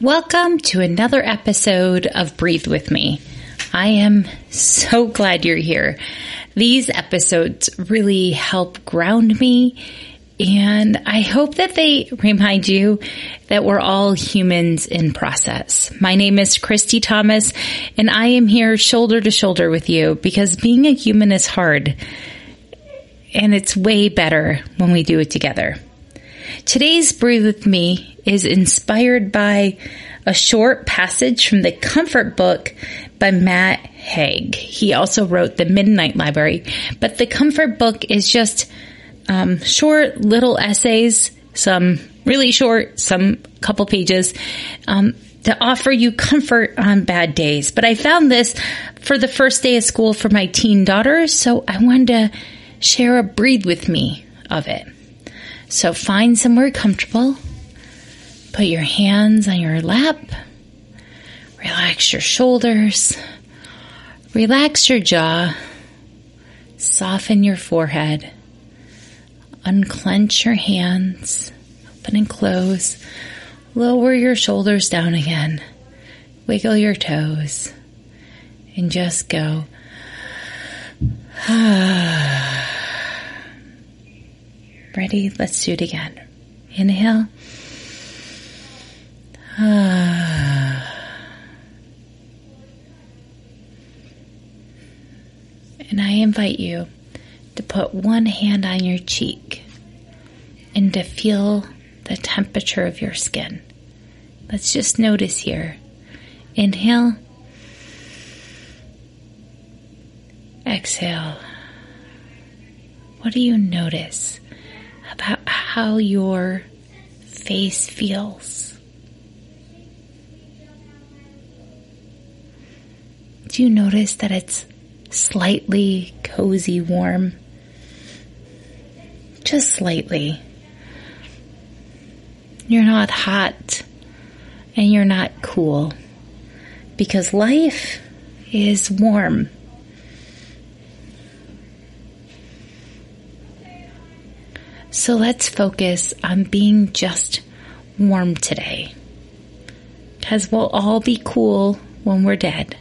Welcome to another episode of Breathe With Me. I am so glad you're here. These episodes really help ground me, and I hope that they remind you that we're all humans in process. My name is Christy Thomas, and I am here shoulder to shoulder with you because being a human is hard, and it's way better when we do it together. Today's Breathe With Me is inspired by a short passage from the Comfort Book by Matt Haig. He also wrote The Midnight Library, but the Comfort Book is just um, short little essays, some really short, some couple pages, um, to offer you comfort on bad days. But I found this for the first day of school for my teen daughter, so I wanted to share a breathe with me of it. So find somewhere comfortable. Put your hands on your lap. Relax your shoulders. Relax your jaw. Soften your forehead. Unclench your hands. Open and close. Lower your shoulders down again. Wiggle your toes. And just go. Ah. Ready? Let's do it again. Inhale. Ah. And I invite you to put one hand on your cheek and to feel the temperature of your skin. Let's just notice here. Inhale. Exhale. What do you notice about how your face feels? Do you notice that it's slightly cozy warm? Just slightly. You're not hot and you're not cool because life is warm. So let's focus on being just warm today. Because we'll all be cool when we're dead.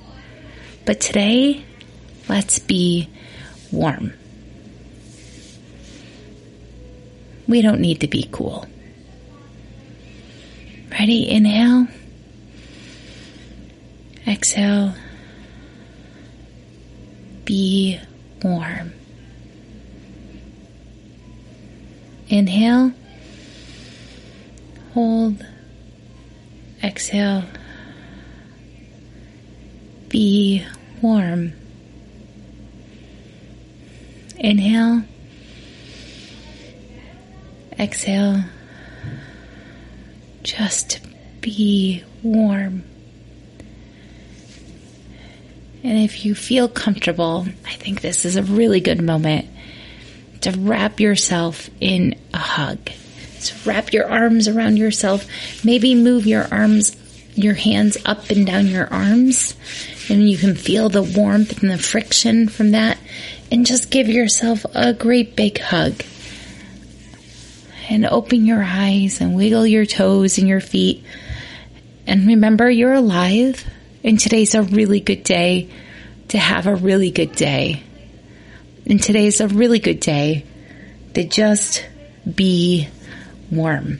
But today, let's be warm. We don't need to be cool. Ready? Inhale. Exhale. Be warm. Inhale. Hold. Exhale. Be warm. Inhale. Exhale. Just be warm. And if you feel comfortable, I think this is a really good moment to wrap yourself in a hug. So wrap your arms around yourself. Maybe move your arms, your hands up and down your arms, and you can feel the warmth and the friction from that. And just give yourself a great big hug. And open your eyes and wiggle your toes and your feet. And remember, you're alive. And today's a really good day to have a really good day. And today's a really good day to just be warm.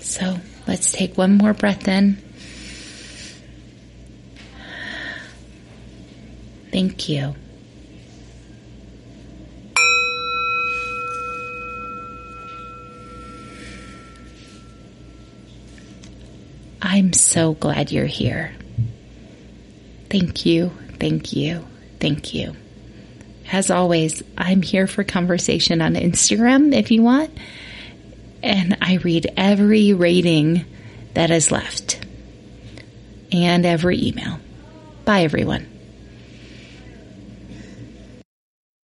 So let's take one more breath in. Thank you. I'm so glad you're here. Thank you, thank you, thank you. As always, I'm here for conversation on Instagram if you want. and I read every rating that is left and every email. Bye, everyone.